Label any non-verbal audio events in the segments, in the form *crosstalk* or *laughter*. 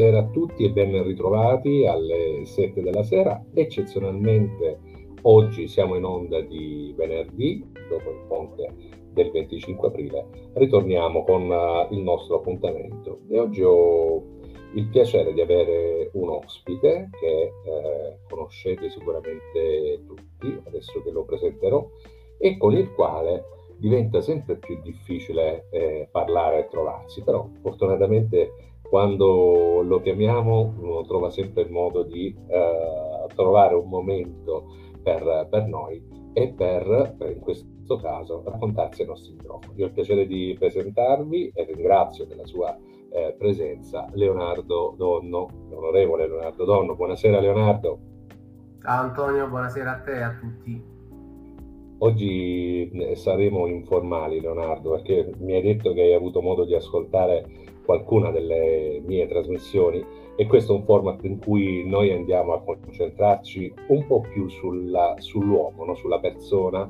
buonasera a tutti e ben ritrovati alle 7 della sera. Eccezionalmente oggi siamo in onda di venerdì, dopo il ponte del 25 aprile. Ritorniamo con uh, il nostro appuntamento e oggi ho il piacere di avere un ospite che eh, conoscete sicuramente tutti, adesso che lo presenterò, e con il quale diventa sempre più difficile eh, parlare e trovarsi, però fortunatamente quando lo chiamiamo uno trova sempre il modo di eh, trovare un momento per, per, noi e per, in questo caso, raccontarsi ai nostri microfoni. Io ho il piacere di presentarvi e ringrazio della sua eh, presenza Leonardo Donno, l'onorevole Leonardo Donno. Buonasera Leonardo. Ciao Antonio, buonasera a te e a tutti. Oggi eh, saremo informali, Leonardo, perché mi hai detto che hai avuto modo di ascoltare qualcuna delle mie trasmissioni e questo è un format in cui noi andiamo a concentrarci un po' più sulla, sull'uomo, no? sulla persona,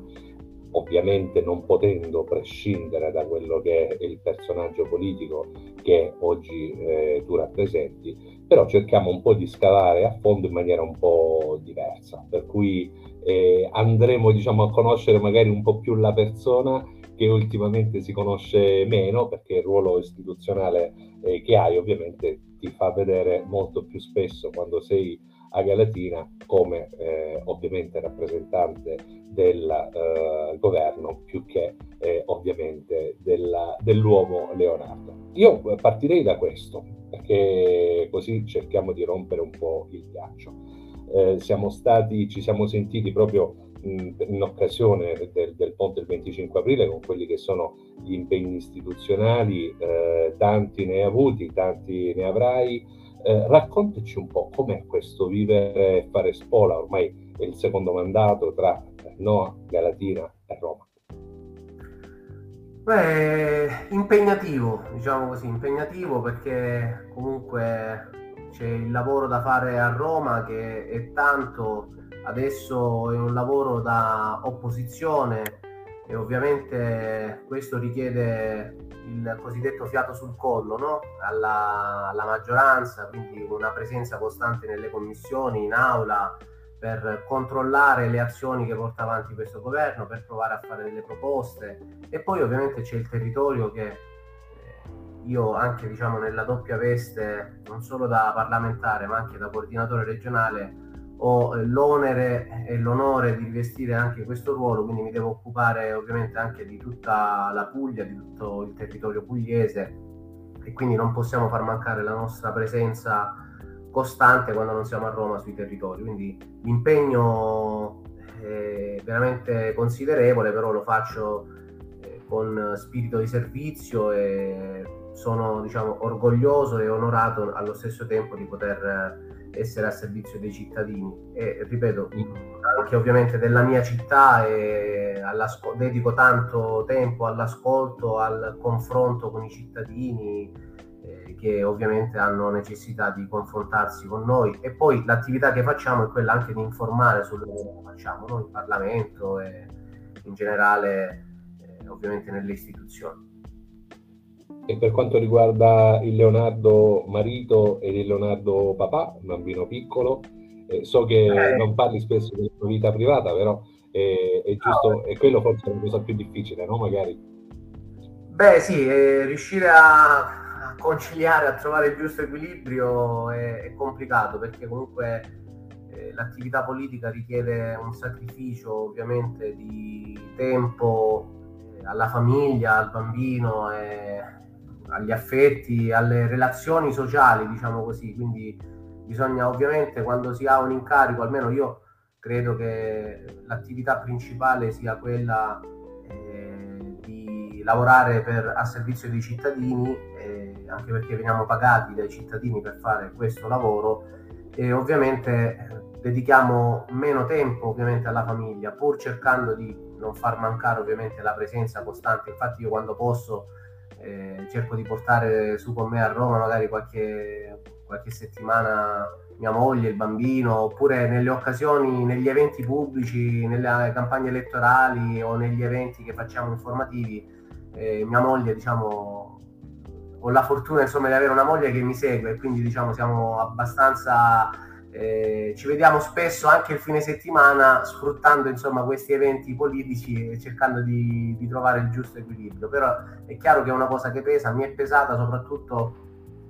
ovviamente non potendo prescindere da quello che è il personaggio politico che oggi eh, tu rappresenti, però cerchiamo un po' di scalare a fondo in maniera un po' diversa, per cui eh, andremo diciamo, a conoscere magari un po' più la persona che ultimamente si conosce meno perché il ruolo istituzionale eh, che hai ovviamente ti fa vedere molto più spesso quando sei a Galatina come eh, ovviamente rappresentante del eh, governo più che eh, ovviamente della, dell'uomo Leonardo. Io partirei da questo perché così cerchiamo di rompere un po' il ghiaccio eh, siamo stati, ci siamo sentiti proprio in occasione del, del, ponte del 25 aprile con quelli che sono gli impegni istituzionali, eh, tanti ne hai avuti, tanti ne avrai. Eh, raccontaci un po' com'è questo vivere e fare spola, ormai è il secondo mandato tra Noa, Galatina e Roma. Beh, impegnativo, diciamo così, impegnativo perché comunque c'è il lavoro da fare a Roma che è tanto, adesso è un lavoro da opposizione e ovviamente questo richiede il cosiddetto fiato sul collo no? alla, alla, maggioranza, quindi una presenza costante nelle commissioni, in aula, per controllare le azioni che porta avanti questo governo, per provare a fare delle proposte e poi ovviamente c'è il territorio che io anche diciamo nella doppia veste, non solo da parlamentare ma anche da coordinatore regionale, ho l'onere e l'onore di rivestire anche questo ruolo, quindi mi devo occupare ovviamente anche di tutta la Puglia, di tutto il territorio pugliese e quindi non possiamo far mancare la nostra presenza costante quando non siamo a Roma sui territori. Quindi l'impegno è veramente considerevole, però lo faccio eh, con spirito di servizio e sono diciamo, orgoglioso e onorato allo stesso tempo di poter eh, essere a servizio dei cittadini. E ripeto anche ovviamente della mia città e dedico tanto tempo all'ascolto, al confronto con i cittadini eh, che ovviamente hanno necessità di confrontarsi con noi. E poi l'attività che facciamo è quella anche di informare sul lavoro che facciamo noi in Parlamento e in generale eh, ovviamente nelle istituzioni. E per quanto riguarda il Leonardo marito e il Leonardo papà, un bambino piccolo, eh, so che eh. non parli spesso della tua vita privata, però è, è giusto, e quello forse è la cosa più difficile, no? Magari. Beh sì, eh, riuscire a, a, conciliare, a trovare il giusto equilibrio è, è complicato perché comunque eh, l'attività politica richiede un sacrificio ovviamente di tempo eh, alla famiglia, al bambino e agli affetti, alle relazioni sociali, diciamo così. Quindi bisogna ovviamente quando si ha un incarico, almeno io credo che l'attività principale sia quella eh, di lavorare per, a servizio dei cittadini, eh, anche perché veniamo pagati dai cittadini per fare questo lavoro e ovviamente eh, dedichiamo meno tempo ovviamente alla famiglia, pur cercando di non far mancare ovviamente la presenza costante. Infatti io quando posso eh, cerco di portare su con me a Roma magari qualche, qualche settimana mia moglie, il bambino, oppure nelle occasioni, negli eventi pubblici, nelle campagne elettorali o negli eventi che facciamo informativi, eh, mia moglie diciamo ho la fortuna insomma di avere una moglie che mi segue, quindi diciamo siamo abbastanza eh, ci vediamo spesso anche il fine settimana sfruttando insomma, questi eventi politici e cercando di, di, trovare il giusto equilibrio. Però è chiaro che è una cosa che pesa, mi è pesata soprattutto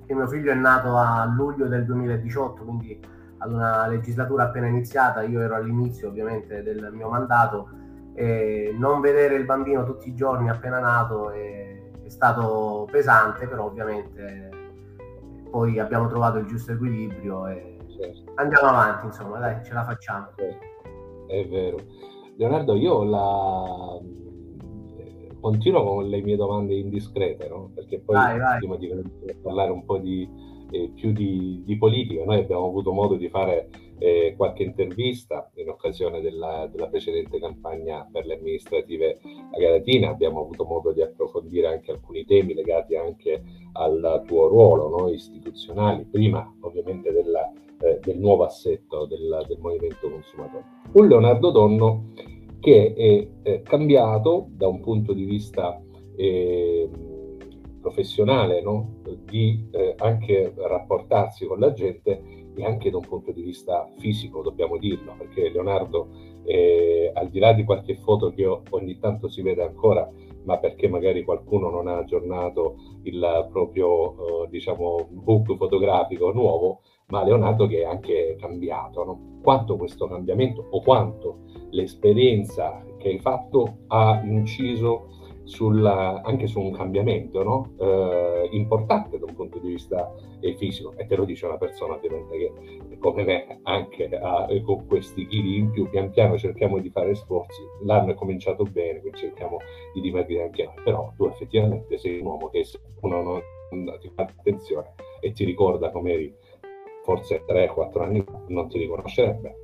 che mio figlio è nato a luglio del 2018, quindi ad una legislatura appena iniziata, io ero all'inizio ovviamente del mio mandato e non vedere il bambino tutti i giorni appena nato è, è stato pesante, però ovviamente poi abbiamo trovato il giusto equilibrio e. andiamo avanti, insomma, dai, ce la facciamo. È vero. Leonardo, io la... continuo con le mie domande indiscrete, no? Perché poi vai, vai. prima di parlare un po' di, eh, più di, di, politica, noi abbiamo avuto modo di fare eh, qualche intervista in occasione della, della, precedente campagna per le amministrative a Galatina, abbiamo avuto modo di approfondire anche alcuni temi legati anche al tuo ruolo no? istituzionale, prima ovviamente eh, del nuovo assetto del, del, movimento consumatore. Un Leonardo Donno che è, è cambiato da un punto di vista eh, professionale, no? di eh, anche rapportarsi con la gente e anche da un punto di vista fisico, dobbiamo dirlo, perché Leonardo, eh, al di là di qualche foto che ogni tanto si vede ancora, ma perché magari qualcuno non ha aggiornato il proprio, eh, diciamo, book fotografico nuovo, ma Leonardo che è anche cambiato. No? Quanto questo cambiamento o quanto l'esperienza che hai fatto ha inciso sulla, anche su un cambiamento no? eh, importante da un punto di vista fisico e te lo dice una persona ovviamente che come me anche ha, eh, con questi chili in più pian piano cerchiamo di fare sforzi l'anno è cominciato bene quindi cerchiamo di dimagrire anche noi però tu effettivamente sei un uomo che se uno non ti fa attenzione e ti ricorda come eri forse 3-4 anni fa non ti riconoscerebbe.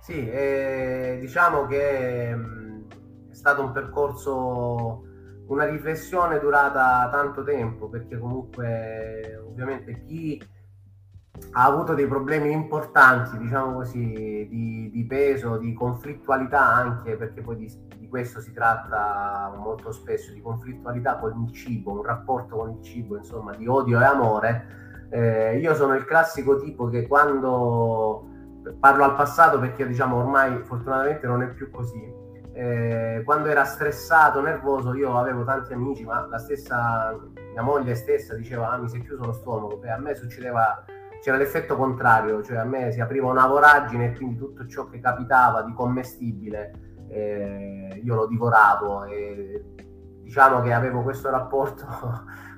Sì, eh, diciamo che mh, è stato un percorso, una riflessione durata tanto tempo, perché comunque ovviamente chi ha avuto dei problemi importanti, diciamo così, di, di peso, di conflittualità anche, perché poi di, di, questo si tratta molto spesso, di conflittualità con il cibo, un rapporto con il cibo, insomma, di odio e amore, eh, io sono il classico tipo che quando parlo al passato perché diciamo ormai fortunatamente non è più così. Eh, quando era stressato, nervoso, io avevo tanti amici, ma la stessa mia moglie stessa diceva: Ah, mi si è chiuso lo stomaco. Beh, a me succedeva, c'era l'effetto contrario, cioè a me si apriva una voragine e quindi tutto ciò che capitava di commestibile eh, io lo divoravo e diciamo che avevo questo rapporto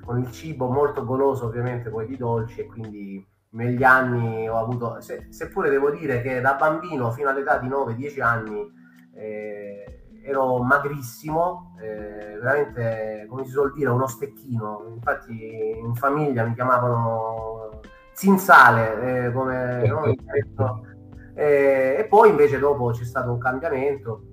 con il cibo molto goloso ovviamente poi di dolci e quindi negli anni ho avuto, se, seppure devo dire che da bambino fino all'età di 9-10 anni eh, ero magrissimo, eh, veramente come si suol dire uno stecchino, infatti in famiglia mi chiamavano zinzale, eh, come no? *laughs* Eh, e poi invece dopo c'è stato un cambiamento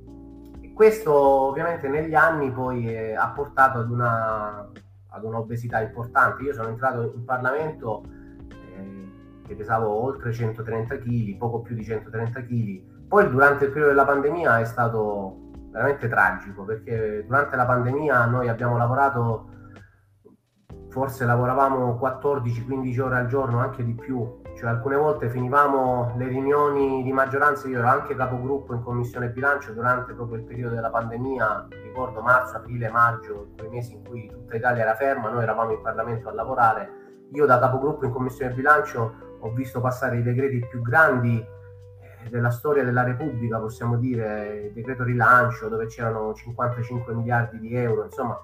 e questo ovviamente negli anni poi eh, ha portato ad una ad un'obesità importante. Io sono entrato in Parlamento eh, che pesavo oltre 130 kg, poco più di 130 kg. Poi durante il periodo della pandemia è stato veramente tragico perché durante la pandemia noi abbiamo lavorato, forse lavoravamo 14-15 ore al giorno, anche di più, cioè alcune volte finivamo le riunioni di maggioranza, io ero anche capogruppo in commissione bilancio durante proprio il periodo della pandemia, ricordo marzo, aprile, maggio, quei mesi in cui tutta Italia era ferma, noi eravamo in Parlamento a lavorare, io da capogruppo in commissione bilancio ho visto passare i decreti più grandi eh, della storia della Repubblica, possiamo dire, il decreto rilancio dove c'erano 55 miliardi di euro, insomma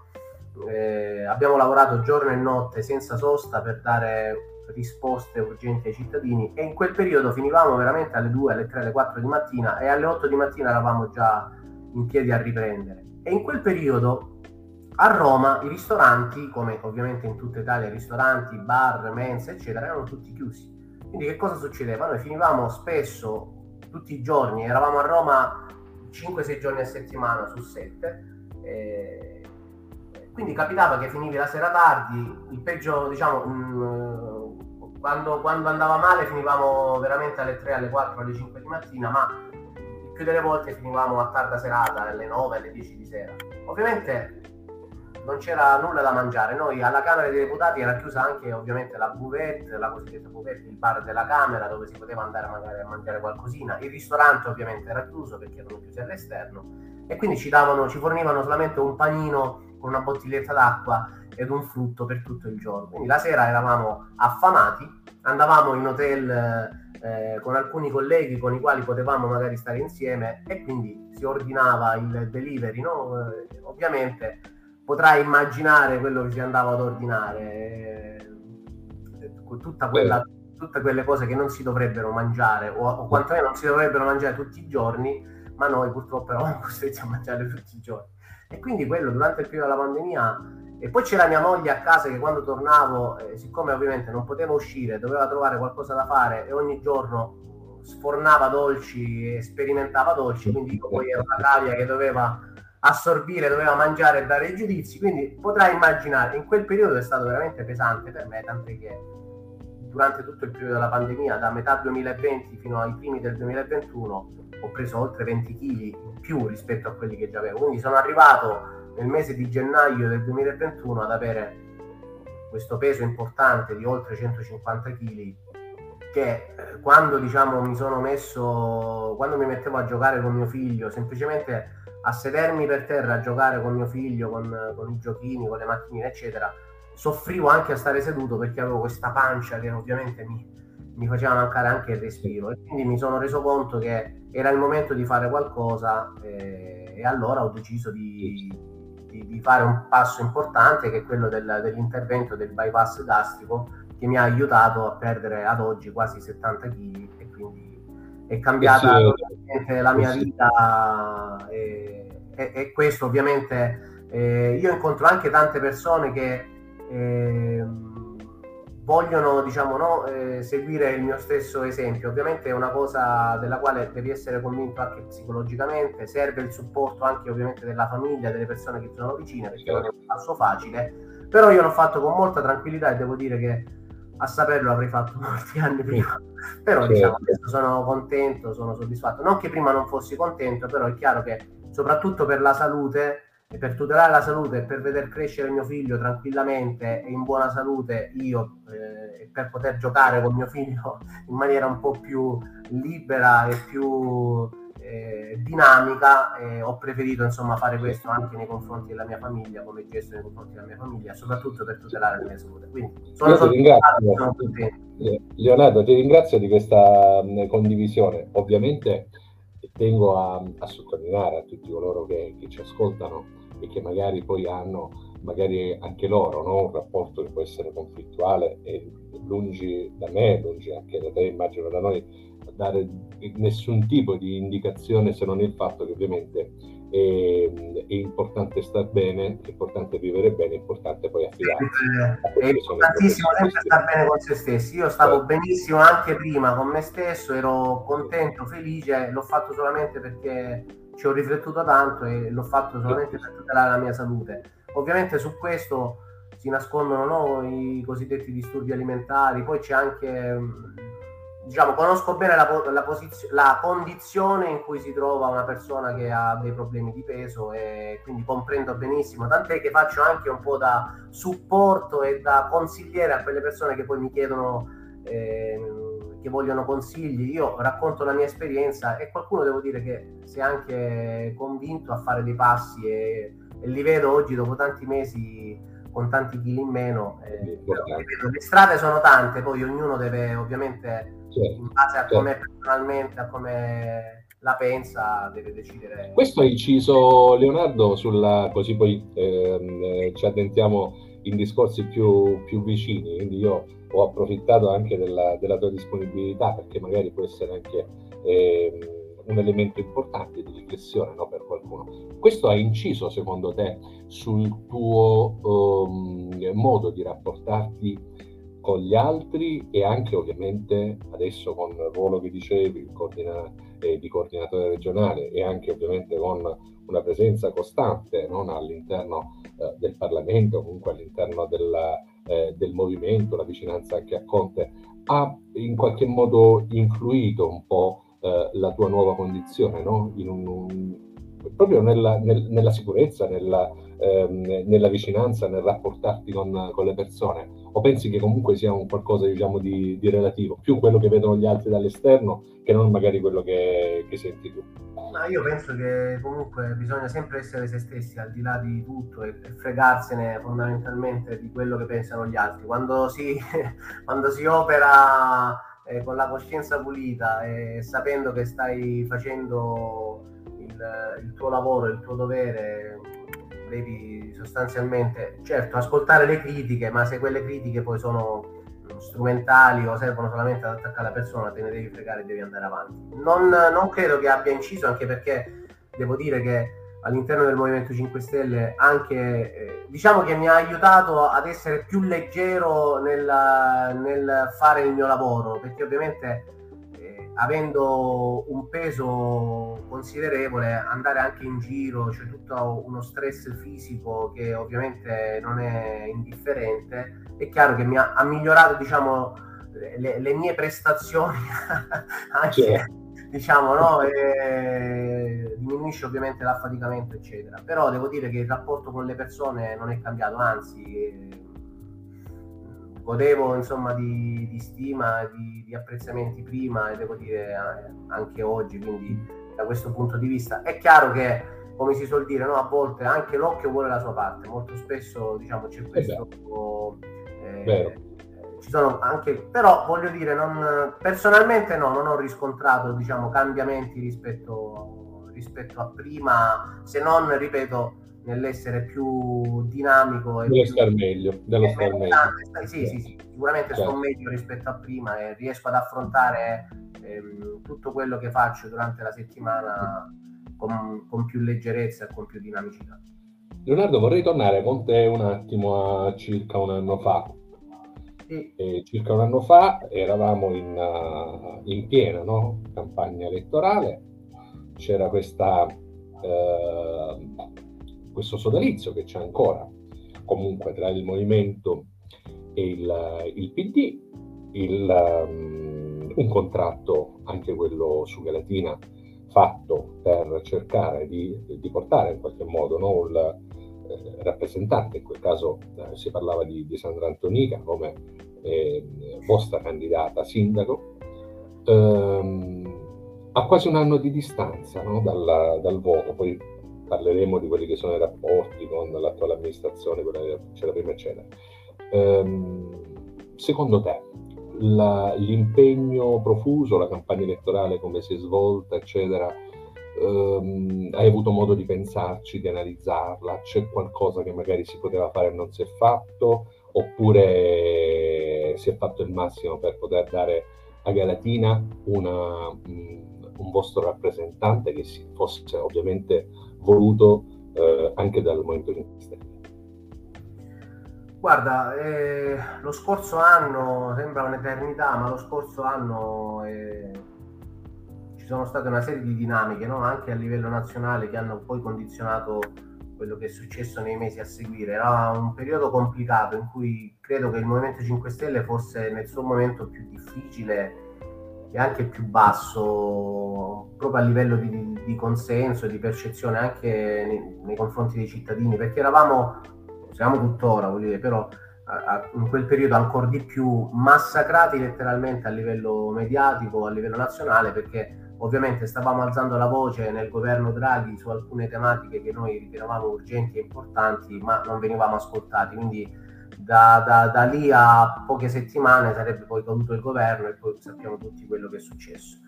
eh, abbiamo lavorato giorno e notte senza sosta per dare risposte urgenti ai cittadini e in quel periodo finivamo veramente alle 2, alle 3, alle 4 di mattina e alle 8 di mattina eravamo già in piedi a riprendere. E in quel periodo a Roma i ristoranti, come ovviamente in tutta Italia ristoranti, bar, mense, eccetera, erano tutti chiusi. Quindi che cosa succedeva? Noi finivamo spesso, tutti i giorni, eravamo a Roma 5-6 giorni a settimana su 7. Eh, quindi capitava che finivi la sera tardi, il peggio, diciamo, mh, quando, quando, andava male finivamo veramente alle 3, alle 4, alle 5 di mattina, ma il più delle volte finivamo a tarda serata, alle 9, alle 10 di sera. Ovviamente non c'era nulla da mangiare. Noi alla Camera dei Deputati era chiusa anche ovviamente la buvette, la cosiddetta buvette, il bar della Camera dove si poteva andare magari a mangiare qualcosina. Il ristorante ovviamente era chiuso perché erano chiusi all'esterno e quindi ci, davano, ci fornivano solamente un panino con una bottiglietta d'acqua ed un frutto per tutto il giorno. Quindi la sera eravamo affamati, andavamo in hotel eh, con alcuni colleghi con i quali potevamo magari stare insieme e quindi si ordinava il delivery, no? eh, ovviamente potrai immaginare quello che si andava ad ordinare, eh, tutta quella, tutte quelle cose che non si dovrebbero mangiare o, o quantomeno non si dovrebbero mangiare tutti i giorni, ma noi purtroppo eravamo *laughs* costretti a mangiare tutti i giorni. E quindi quello durante il periodo della pandemia e poi c'era mia moglie a casa che quando tornavo, eh, siccome ovviamente non poteva uscire, doveva trovare qualcosa da fare e ogni giorno sfornava dolci e sperimentava dolci, quindi io poi ero una cavia che doveva assorbire, doveva mangiare e dare i giudizi, quindi potrai immaginare, in quel periodo è stato veramente pesante per me, tant'è che durante tutto il periodo della pandemia, da metà 2020 fino ai primi del 2021, ho preso oltre 20 kg in più rispetto a quelli che già avevo, quindi sono arrivato nel mese di gennaio del 2021 ad avere questo peso importante di oltre 150 kg che eh, quando diciamo mi sono messo quando mi mettevo a giocare con mio figlio semplicemente a sedermi per terra a giocare con mio figlio con, con i giochini con le macchinine eccetera soffrivo anche a stare seduto perché avevo questa pancia che ovviamente mi, mi faceva mancare anche il respiro e quindi mi sono reso conto che era il momento di fare qualcosa e, e allora ho deciso di, di, di, fare un passo importante che è quello del, dell'intervento del bypass gastrico che mi ha aiutato a perdere ad oggi quasi 70 kg e quindi è cambiata sì, la mia sì. vita e, e, e, questo ovviamente eh, io incontro anche tante persone che eh, vogliono diciamo, no, eh, seguire il mio stesso esempio. Ovviamente è una cosa della quale devi essere convinto anche psicologicamente, serve il supporto anche ovviamente della famiglia, delle persone che ti sono vicine, perché non è un passo facile, però io l'ho fatto con molta tranquillità e devo dire che a saperlo avrei fatto *laughs* molti anni prima, però diciamo adesso sono contento, sono soddisfatto, non che prima non fossi contento, però è chiaro che soprattutto per la salute e per tutelare la salute e per veder crescere mio figlio tranquillamente e in buona salute io eh, per poter giocare con mio figlio *laughs* in maniera un po' più libera e più eh, dinamica eh, ho preferito insomma fare questo anche nei confronti della mia famiglia come gesto nei confronti della mia famiglia soprattutto per tutelare la mia salute. Quindi sono, sono Leonardo ti ringrazio di questa condivisione. Ovviamente tengo a, a sottolineare a tutti coloro che, che ci ascoltano e che magari poi hanno magari anche loro no? un rapporto che può essere conflittuale e lungi da me, lungi anche da te, immagino da noi, dare nessun tipo di indicazione se non il fatto che ovviamente è, è importante star bene, è importante vivere bene, è importante poi affidarsi. È importantissimo sempre stare bene con se stessi. Io stavo sì. benissimo anche prima con me stesso, ero contento, felice, l'ho fatto solamente perché ci ho riflettuto tanto e l'ho fatto solamente per tutelare la mia salute. Ovviamente su questo si nascondono no, i cosiddetti disturbi alimentari, poi c'è anche, diciamo, conosco bene la, la, posizio- la condizione in cui si trova una persona che ha dei problemi di peso e quindi comprendo benissimo, tant'è che faccio anche un po' da supporto e da consigliere a quelle persone che poi mi chiedono... Eh, che vogliono consigli, io racconto la mia esperienza e qualcuno devo dire che si è anche convinto a fare dei passi e, e li vedo oggi dopo tanti mesi con tanti chili in meno. Eh, le strade sono tante, poi ognuno deve ovviamente certo, in base a certo. come personalmente, a come la pensa, deve decidere. Questo ha inciso Leonardo sulla, così poi ehm, ci addentiamo in discorsi più, più vicini, quindi io ho approfittato anche della, della tua disponibilità perché magari può essere anche eh, un elemento importante di riflessione no, per qualcuno. Questo ha inciso secondo te sul tuo um, modo di rapportarti con gli altri e anche ovviamente adesso con il ruolo che dicevi coordina, eh, di coordinatore regionale e anche ovviamente con una presenza costante non, all'interno eh, del Parlamento, comunque all'interno della, eh, del movimento, la vicinanza anche a Conte, ha in qualche modo influito un po' eh, la tua nuova condizione, no? un, proprio nella, nel, nella sicurezza, nella, ehm, nella, vicinanza, nel rapportarti con, con, le persone? O pensi che comunque sia un qualcosa diciamo, di, di, relativo, più quello che vedono gli altri dall'esterno che non magari quello che, che senti tu? Ma io penso che comunque bisogna sempre essere se stessi al di là di tutto e, e fregarsene fondamentalmente di quello che pensano gli altri. Quando si, *laughs* quando si opera eh, con la coscienza pulita e sapendo che stai facendo il, il tuo lavoro, il tuo dovere, devi sostanzialmente, certo, ascoltare le critiche, ma se quelle critiche poi sono strumentali o servono solamente ad attaccare la persona, te ne devi fregare e devi andare avanti. Non, non credo che abbia inciso, anche perché devo dire che all'interno del Movimento 5 Stelle anche eh, diciamo che mi ha aiutato ad essere più leggero nel, nel fare il mio lavoro perché ovviamente avendo un peso considerevole andare anche in giro c'è tutto uno stress fisico che ovviamente non è indifferente è chiaro che mi ha, ha migliorato diciamo le, le, mie prestazioni *laughs* anche diciamo, no? E diminuisce ovviamente l'affaticamento, eccetera. Però devo dire che il rapporto con le persone non è cambiato, anzi, godevo insomma di, di stima, di, di, apprezzamenti prima e devo dire anche oggi, quindi da questo punto di vista è chiaro che come si suol dire, no? a volte anche l'occhio vuole la sua parte, molto spesso diciamo c'è questo... Eh, ci sono anche, però voglio dire, non, personalmente no, non ho riscontrato diciamo, cambiamenti rispetto, rispetto a prima, se non, ripeto, nell'essere più dinamico e dello più, star meglio, dello star meglio. Sì, sì, sì, sicuramente certo. sto meglio rispetto a prima e riesco ad affrontare ehm, tutto quello che faccio durante la settimana con, con più leggerezza e con più dinamicità. Leonardo, vorrei tornare con te un attimo a circa un anno fa, e circa un anno fa eravamo in, uh, in piena no? campagna elettorale, c'era questa, uh, questo sodalizio che c'è ancora, comunque tra il movimento e il, il PD, il, um, un contratto, anche quello su Galatina, fatto per cercare di, di portare in qualche modo no, il, eh, rappresentante, in quel caso eh, si parlava di, di, Sandra Antonica come eh, vostra candidata sindaco, ehm, a quasi un anno di distanza no, dal, dal, voto, poi parleremo di quelli che sono i rapporti con l'attuale amministrazione, quella che c'era prima, eccetera. Ehm, secondo te, la, l'impegno profuso, la campagna elettorale come si è svolta, eccetera, Um, hai avuto modo di pensarci, di analizzarla? C'è qualcosa che magari si poteva fare e non si è fatto? Oppure si è fatto il massimo per poter dare a Galatina una, um, un vostro rappresentante che si fosse ovviamente voluto uh, anche dal Movimento 5 Stelle? Guarda, eh, lo scorso anno sembra un'eternità, ma lo scorso anno eh, ci sono state una serie di dinamiche no? anche a livello nazionale che hanno poi condizionato quello che è successo nei mesi a seguire. Era un periodo complicato in cui credo che il Movimento 5 Stelle fosse nel suo momento più difficile e anche più basso proprio a livello di, di consenso e di percezione anche nei, nei, confronti dei cittadini perché eravamo, siamo tuttora, voglio dire, però a, a, in quel periodo ancora di più massacrati letteralmente a livello mediatico, a livello nazionale perché Ovviamente stavamo alzando la voce nel governo Draghi su alcune tematiche che noi ritenevamo urgenti e importanti, ma non venivamo ascoltati. Quindi da, da, da lì a poche settimane sarebbe poi caduto il governo e poi sappiamo tutti quello che è successo.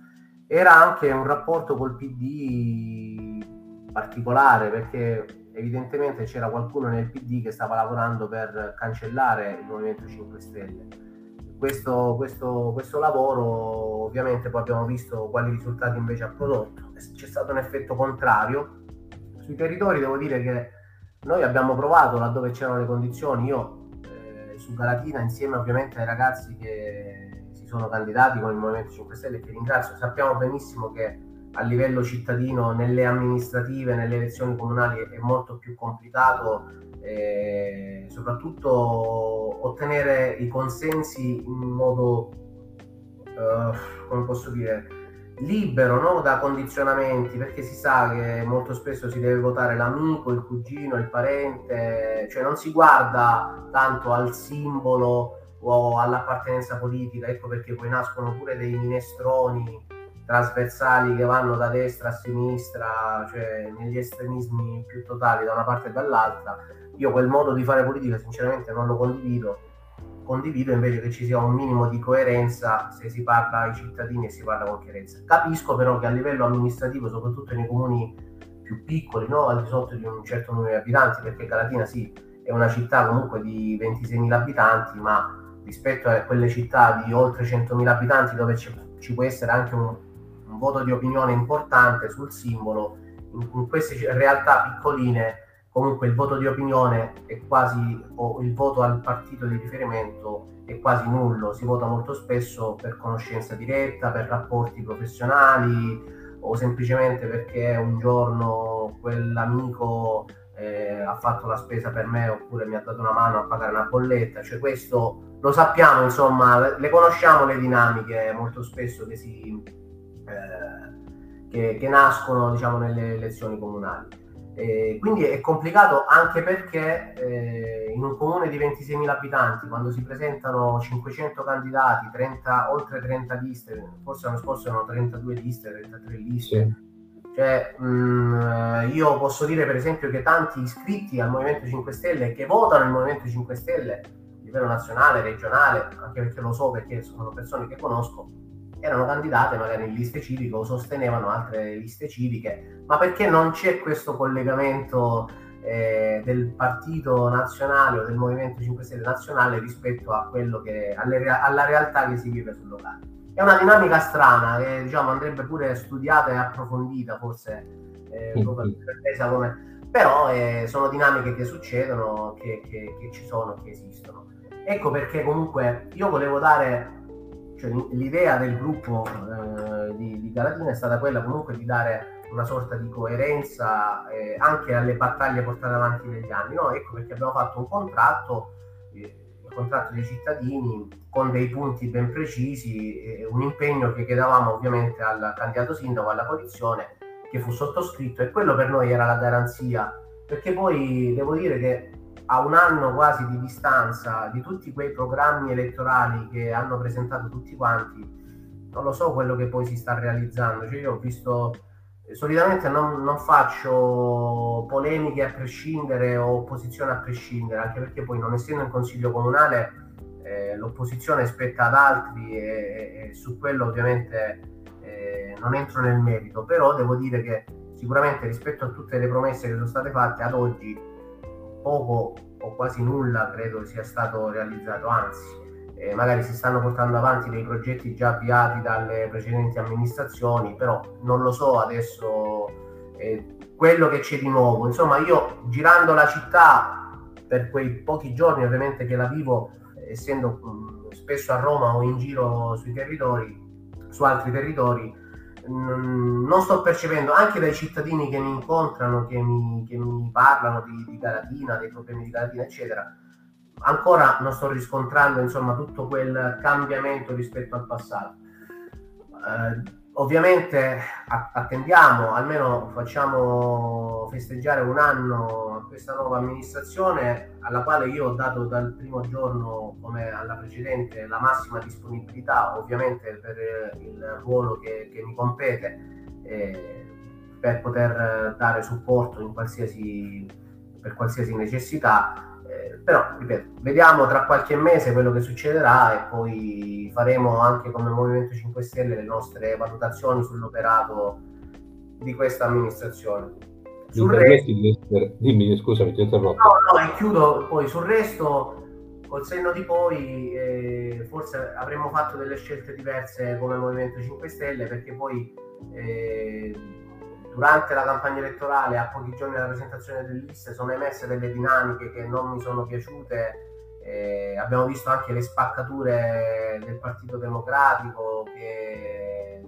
Era anche un rapporto col PD particolare perché evidentemente c'era qualcuno nel PD che stava lavorando per cancellare il Movimento 5 Stelle questo, questo, questo, lavoro ovviamente poi abbiamo visto quali risultati invece ha prodotto. C'è stato un effetto contrario. Sui territori devo dire che noi abbiamo provato laddove c'erano le condizioni, io su Galatina insieme ovviamente ai ragazzi che si sono candidati con il Movimento 5 Stelle che ringrazio, sappiamo benissimo che a livello cittadino nelle amministrative, nelle elezioni comunali è molto più complicato e soprattutto ottenere i consensi in modo, uh, come posso dire, libero no? da condizionamenti, perché si sa che molto spesso si deve votare l'amico, il cugino, il parente, cioè non si guarda tanto al simbolo o all'appartenenza politica, ecco perché poi nascono pure dei minestroni trasversali che vanno da destra a sinistra, cioè negli estremismi più totali da una parte e dall'altra. Io quel modo di fare politica sinceramente non lo condivido condivido invece che ci sia un minimo di coerenza se si parla ai cittadini e si parla con chiarezza. Capisco però che a livello amministrativo, soprattutto nei comuni più piccoli, no? al di sotto di un certo numero di abitanti, perché Calatina sì, è una città comunque di 26.000 abitanti, ma rispetto a quelle città di oltre 100.000 abitanti dove ci, ci può essere anche un, un, voto di opinione importante sul simbolo, in, in queste realtà piccoline comunque il voto di opinione è quasi, o il voto al partito di riferimento è quasi nullo, si vota molto spesso per conoscenza diretta, per rapporti professionali o semplicemente perché un giorno quell'amico eh, ha fatto la spesa per me oppure mi ha dato una mano a pagare una bolletta, cioè questo lo sappiamo, insomma, le conosciamo le dinamiche molto spesso che, si, eh, che, che nascono diciamo, nelle elezioni comunali. Eh, quindi è complicato anche perché eh, in un comune di 26.000 abitanti, quando si presentano 500 candidati, 30, oltre 30 liste, forse l'anno scorso erano 32 liste, 33 liste, sì. Cioè, mh, mm, io posso dire per esempio che tanti iscritti al Movimento 5 Stelle che votano il Movimento 5 Stelle a livello nazionale, regionale, anche perché lo so perché sono persone che conosco, erano candidate magari in liste civiche o sostenevano altre liste civiche, ma perché non c'è questo collegamento eh, del partito nazionale o del Movimento 5 Stelle nazionale rispetto a quello che, alle, alla realtà che si vive sul locale. È una dinamica strana che diciamo, andrebbe pure studiata e approfondita, forse eh, come... però eh, sono dinamiche che succedono, che, che, che ci sono, che esistono. Ecco perché comunque io volevo dare cioè, l'idea del gruppo eh, di, di Galatina è stata quella comunque di dare una sorta di coerenza eh, anche alle battaglie portate avanti negli anni. No? Ecco perché abbiamo fatto un contratto, eh, il contratto dei cittadini, con dei punti ben precisi, eh, un impegno che chiedevamo ovviamente al candidato sindaco, alla coalizione, che fu sottoscritto e quello per noi era la garanzia, perché poi devo dire che a un anno quasi di distanza di tutti quei programmi elettorali che hanno presentato tutti quanti, non lo so quello che poi si sta realizzando. Cioè io ho visto, solitamente non, non faccio polemiche a prescindere o opposizione a prescindere, anche perché poi non essendo in consiglio comunale eh, l'opposizione spetta ad altri e, e su quello ovviamente eh, non entro nel merito, però devo dire che sicuramente rispetto a tutte le promesse che sono state fatte ad oggi poco o quasi nulla credo sia stato realizzato, anzi eh, magari si stanno portando avanti dei progetti già avviati dalle precedenti amministrazioni, però non lo so adesso eh, quello che c'è di nuovo. Insomma, io girando la città per quei pochi giorni ovviamente che la vivo, essendo mh, spesso a Roma o in giro sui territori, su altri territori, non sto percependo anche dai cittadini che mi incontrano, che mi, che mi parlano di, di Galatina, dei problemi di Galatina, eccetera. Ancora non sto riscontrando insomma tutto quel cambiamento rispetto al passato. Eh, ovviamente attendiamo, almeno facciamo festeggiare un anno a questa nuova amministrazione alla quale io ho dato dal primo giorno come alla precedente la massima disponibilità, ovviamente per il ruolo che, che mi compete, eh, per poter dare supporto qualsiasi, per qualsiasi necessità eh, però, ripeto, vediamo tra qualche mese quello che succederà e poi faremo anche come Movimento 5 Stelle le nostre valutazioni sull'operato di questa amministrazione. Sul resto... essere... Dimmi, scusami, ti interrompo. No, no, e chiudo poi sul resto, col senno di poi, eh, forse avremmo fatto delle scelte diverse come Movimento 5 Stelle perché poi... Eh, durante la campagna elettorale, a pochi giorni dalla presentazione delle liste, sono emerse delle dinamiche che non mi sono piaciute. Eh, abbiamo visto anche le spaccature del Partito Democratico che eh,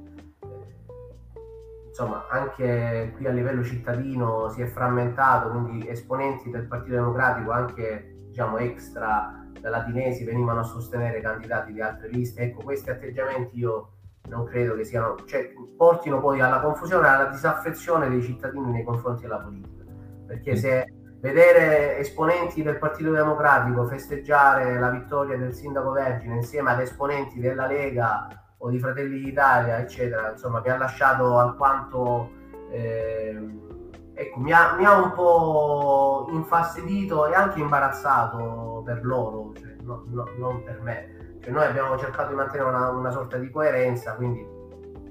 insomma anche qui a livello cittadino si è frammentato, quindi esponenti del Partito Democratico anche diciamo extra latinesi venivano a sostenere candidati di altre liste. Ecco, questi atteggiamenti io non credo che siano, cioè, portino poi alla confusione alla disaffezione dei cittadini nei confronti della politica. Perché se vedere esponenti del Partito Democratico festeggiare la vittoria del sindaco Vergine insieme ad esponenti della Lega o di Fratelli d'Italia, eccetera, insomma, mi ha lasciato alquanto eh, ecco, mi ha, mi ha, un po' infastidito e anche imbarazzato per loro, cioè, no, no, non per me. Cioè, noi abbiamo cercato di mantenere una, una, sorta di coerenza, quindi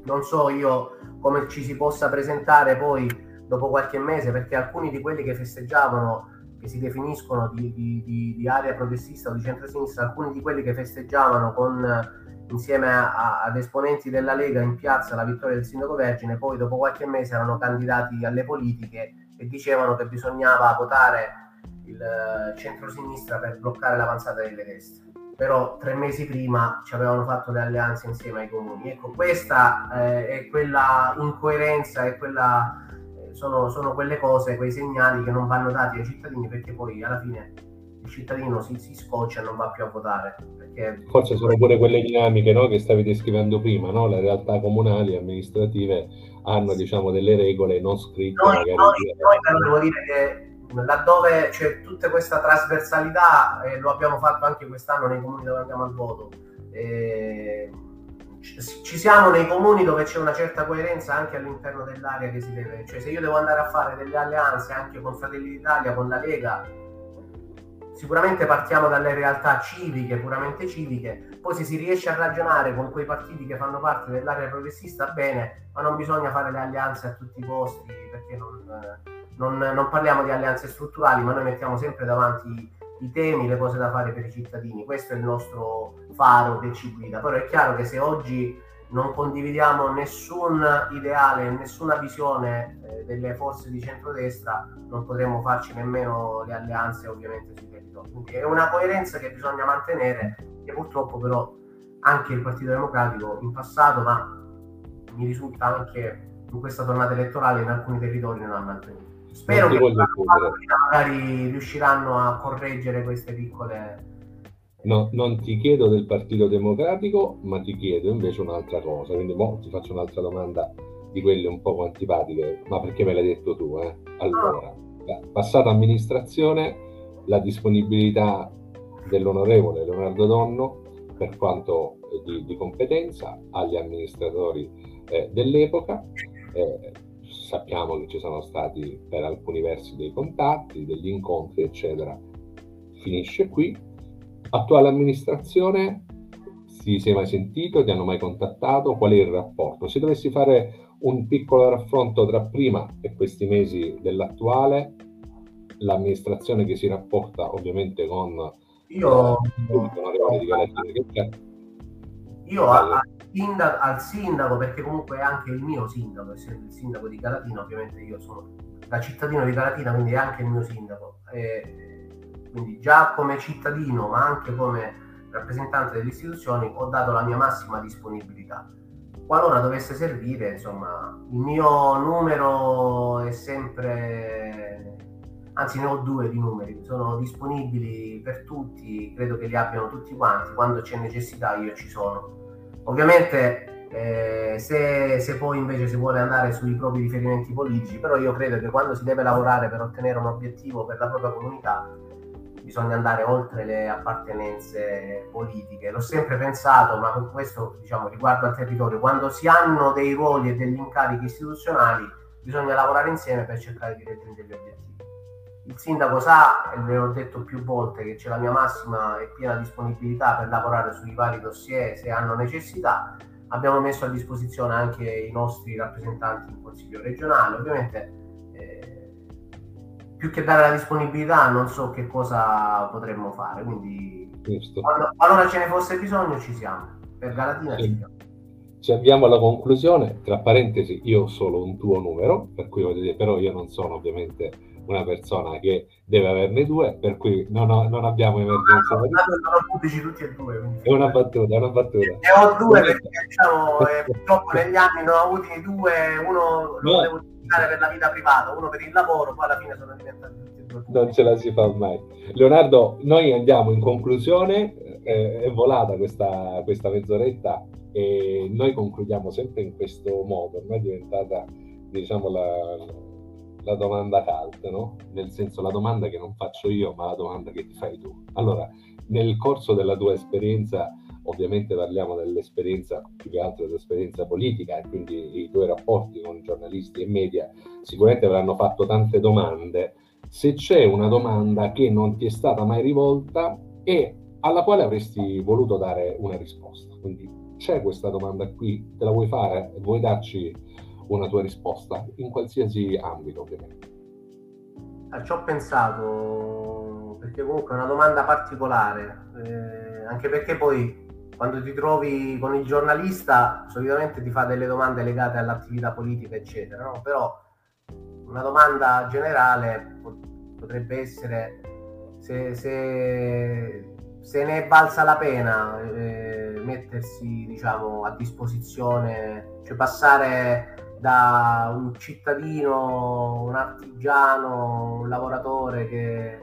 non so io come ci si possa presentare poi dopo qualche mese, perché alcuni di quelli che festeggiavano, che si definiscono di, di, di, di area progressista o di centro-sinistra, alcuni di quelli che festeggiavano con insieme a, ad esponenti della Lega in piazza la vittoria del sindaco Vergine, poi dopo qualche mese erano candidati alle politiche e dicevano che bisognava votare il uh, centro-sinistra per bloccare l'avanzata delle destre. Però tre mesi prima ci avevano fatto le alleanze insieme ai comuni. Ecco, questa eh, è quella incoerenza, è quella, eh, sono, sono quelle cose, quei segnali che non vanno dati ai cittadini perché poi alla fine il cittadino si, si scoccia e non va più a votare. Perché... Forse sono pure quelle dinamiche no, che stavi descrivendo prima, no? le realtà comunali, amministrative hanno diciamo, delle regole non scritte. Noi, noi, noi però devo dire che laddove c'è tutta questa trasversalità, e lo abbiamo fatto anche quest'anno nei comuni dove andiamo al voto, eh, ci siamo nei comuni dove c'è una certa coerenza anche all'interno dell'area che si deve, cioè se io devo andare a fare delle alleanze anche con Fratelli d'Italia, con la Lega, sicuramente partiamo dalle realtà civiche, puramente civiche, poi se si riesce a ragionare con quei partiti che fanno parte dell'area progressista, bene, ma non bisogna fare le alleanze a tutti i costi, perché non, non, non parliamo di alleanze strutturali, ma noi mettiamo sempre davanti i temi, le cose da fare per i cittadini. Questo è il nostro faro che ci guida. Però è chiaro che se oggi non condividiamo nessun ideale, nessuna visione eh, delle forze di centrodestra, non potremo farci nemmeno le alleanze ovviamente sui territori. Quindi è una coerenza che bisogna mantenere, che purtroppo però anche il Partito Democratico in passato, ma mi risulta anche in questa tornata elettorale in alcuni territori non ha mantenuto. Spero che magari riusciranno a correggere queste piccole No, non ti chiedo del Partito Democratico, ma ti chiedo invece un'altra cosa. Quindi mo ti faccio un'altra domanda di quelle un po' antipatiche, ma perché me l'hai detto tu? Eh? Allora, passata amministrazione, la disponibilità dell'onorevole Leonardo Donno per quanto di, di competenza agli amministratori eh, dell'epoca. Eh, sappiamo che ci sono stati per alcuni versi dei contatti, degli incontri, eccetera. Finisce qui Attuale amministrazione, ti sei mai sentito? Ti hanno mai contattato? Qual è il rapporto? Se dovessi fare un piccolo raffronto tra prima e questi mesi dell'attuale, l'amministrazione che si rapporta ovviamente con io, eh, io al, sindaco, al sindaco, perché comunque è anche il mio sindaco, essendo il sindaco di Calatina, ovviamente io sono da cittadino di Calatina, quindi è anche il mio sindaco. E, quindi già come cittadino, ma anche come rappresentante delle istituzioni, ho dato la mia massima disponibilità. Qualora dovesse servire, insomma, il mio numero è sempre, anzi ne ho due di numeri, sono disponibili per tutti, credo che li abbiano tutti quanti, quando c'è necessità io ci sono. Ovviamente eh, se, se, poi invece si vuole andare sui propri riferimenti politici, però io credo che quando si deve lavorare per ottenere un obiettivo per la propria comunità, bisogna andare oltre le appartenenze politiche. L'ho sempre pensato, ma questo diciamo, riguardo al territorio, quando si hanno dei ruoli e degli incarichi istituzionali bisogna lavorare insieme per cercare di raggiungere gli obiettivi. Il sindaco sa, e ve l'ho detto più volte, che c'è la mia massima e piena disponibilità per lavorare sui vari dossier se hanno necessità. Abbiamo messo a disposizione anche i nostri rappresentanti in Consiglio regionale. Ovviamente più che dare la disponibilità non so che cosa potremmo fare, quindi quando, qualora ce ne fosse bisogno ci siamo, per Galatina ci siamo. Ci abbiamo alla conclusione, tra parentesi io ho solo un tuo numero, per cui voglio dire, però io non sono ovviamente una persona che deve averne due, per cui non, ho, non abbiamo emergenza. No, no, sono pubblici tutti e due. Quindi. È una battuta, è una battuta. Ne ho due perché diciamo, *laughs* eh, purtroppo negli anni non ho avuti due, uno lo volevo per la vita privata, uno per il lavoro, poi alla fine sono diventati tutti e due. Non ce la si fa mai. Leonardo, noi andiamo in conclusione, eh, è volata questa, questa mezz'oretta e noi concludiamo sempre in questo modo, ormai è diventata diciamo la, la domanda cult, no? Nel senso la domanda che non faccio io, ma la domanda che ti fai tu. Allora, nel corso della tua esperienza, ovviamente parliamo dell'esperienza più che altro dell'esperienza politica e quindi i tuoi rapporti con giornalisti e media sicuramente avranno fatto tante domande. Se c'è una domanda che non ti è stata mai rivolta e alla quale avresti voluto dare una risposta. Quindi c'è questa domanda qui, te la vuoi fare? Vuoi darci una tua risposta in qualsiasi ambito, ovviamente? Ah, ci ho pensato perché comunque è una domanda particolare, eh, anche perché poi quando ti trovi con il giornalista solitamente ti fa delle domande legate all'attività politica, eccetera, no? però una domanda generale potrebbe essere se, se, se ne è valsa la pena eh, mettersi diciamo, a disposizione, cioè passare da un cittadino, un artigiano, un lavoratore che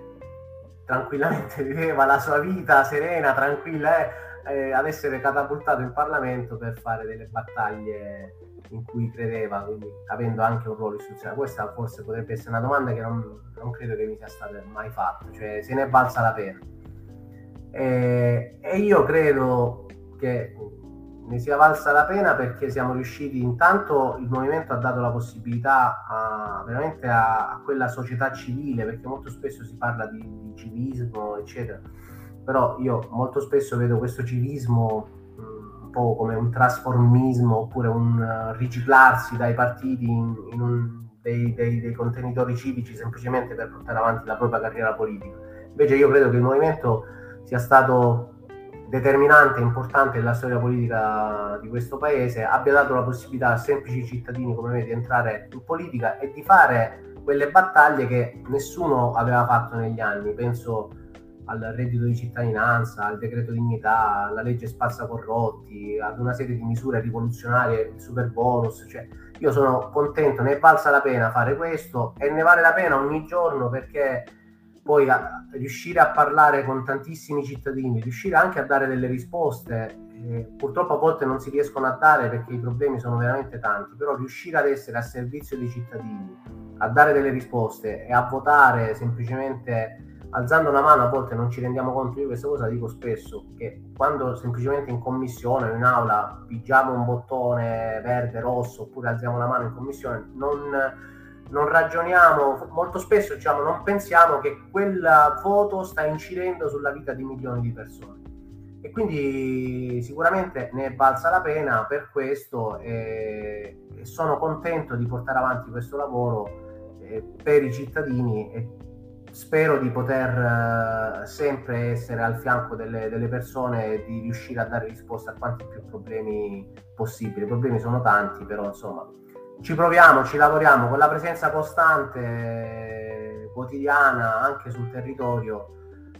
tranquillamente *laughs* viveva la sua vita serena, tranquilla, eh, eh, ad essere catapultato in Parlamento per fare delle battaglie in cui credeva, quindi avendo anche un ruolo istituzionale. Questa forse potrebbe essere una domanda che non, non credo che mi sia stata mai fatta, cioè se ne è valsa la pena. E, e io credo che ne sia valsa la pena perché siamo riusciti, intanto il movimento ha dato la possibilità a, veramente a, a quella società civile, perché molto spesso si parla di, di civismo, eccetera però io molto spesso vedo questo civismo mm, un po' come un trasformismo oppure un uh, riciclarsi dai partiti in, in un, dei, dei, dei, contenitori civici semplicemente per portare avanti la propria carriera politica. Invece io credo che il movimento sia stato determinante e importante nella storia politica di questo paese, abbia dato la possibilità a semplici cittadini come me di entrare in politica e di fare quelle battaglie che nessuno aveva fatto negli anni. Penso al reddito di cittadinanza, al decreto dignità, alla legge spazza corrotti, ad una serie di misure rivoluzionarie, il super bonus, cioè io sono contento, ne è valsa la pena fare questo e ne vale la pena ogni giorno perché poi a, riuscire a parlare con tantissimi cittadini, riuscire anche a dare delle risposte, eh, purtroppo a volte non si riescono a dare perché i problemi sono veramente tanti, però riuscire ad essere a servizio dei cittadini, a dare delle risposte e a votare semplicemente alzando la mano a volte non ci rendiamo conto, io questa cosa dico spesso, che quando semplicemente in commissione o in aula pigiamo un bottone verde, rosso oppure alziamo la mano in commissione, non, non ragioniamo, molto spesso diciamo, non pensiamo che quel voto sta incidendo sulla vita di milioni di persone. E quindi sicuramente ne è valsa la pena per questo e, e sono contento di portare avanti questo lavoro eh, per i cittadini e spero di poter uh, sempre essere al fianco delle, delle, persone e di riuscire a dare risposta a quanti più problemi possibili. I problemi sono tanti, però insomma ci proviamo, ci lavoriamo con la presenza costante, quotidiana, anche sul territorio.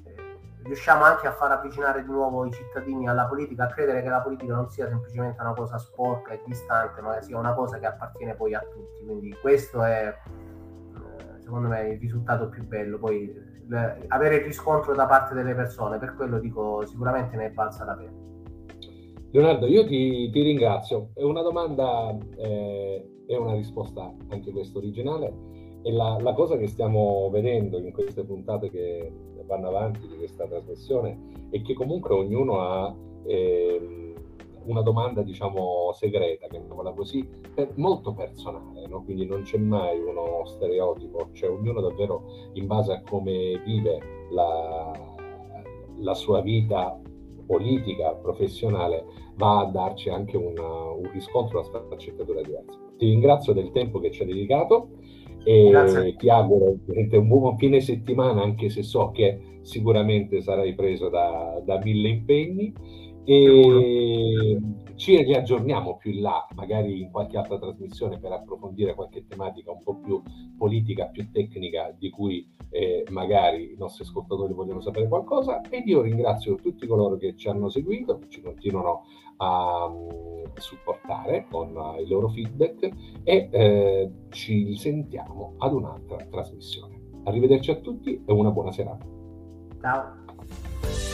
Eh, riusciamo anche a far avvicinare di nuovo i cittadini alla politica, a credere che la politica non sia semplicemente una cosa sporca e distante, ma sia una cosa che appartiene poi a tutti. Quindi questo è secondo me il risultato più bello, poi le, avere il riscontro da parte delle persone, per quello dico sicuramente ne è valsa la pena. Leonardo, io ti, ti ringrazio, è una domanda eh, e una risposta anche questa originale e la, la, cosa che stiamo vedendo in queste puntate che vanno avanti di questa trasmissione è che comunque ognuno ha... Eh, una domanda, diciamo, segreta, chiamiamola così, per, molto personale, no? quindi non c'è mai uno stereotipo, cioè ognuno davvero in base a come vive la, la sua vita politica, professionale, va a darci anche una, un riscontro, una sfaccettatura diversa. Ti ringrazio del tempo che ci hai dedicato e Grazie. ti auguro un buon fine settimana, anche se so che sicuramente sarai preso da, da mille impegni e ci riaggiorniamo più in là, magari in qualche altra trasmissione per approfondire qualche tematica un po' più politica, più tecnica di cui eh, magari i nostri ascoltatori vogliono sapere qualcosa ed io ringrazio tutti coloro che ci hanno seguito, che ci continuano a um, supportare con uh, il loro feedback e eh, ci sentiamo ad un'altra trasmissione. Arrivederci a tutti e una buona serata. Ciao.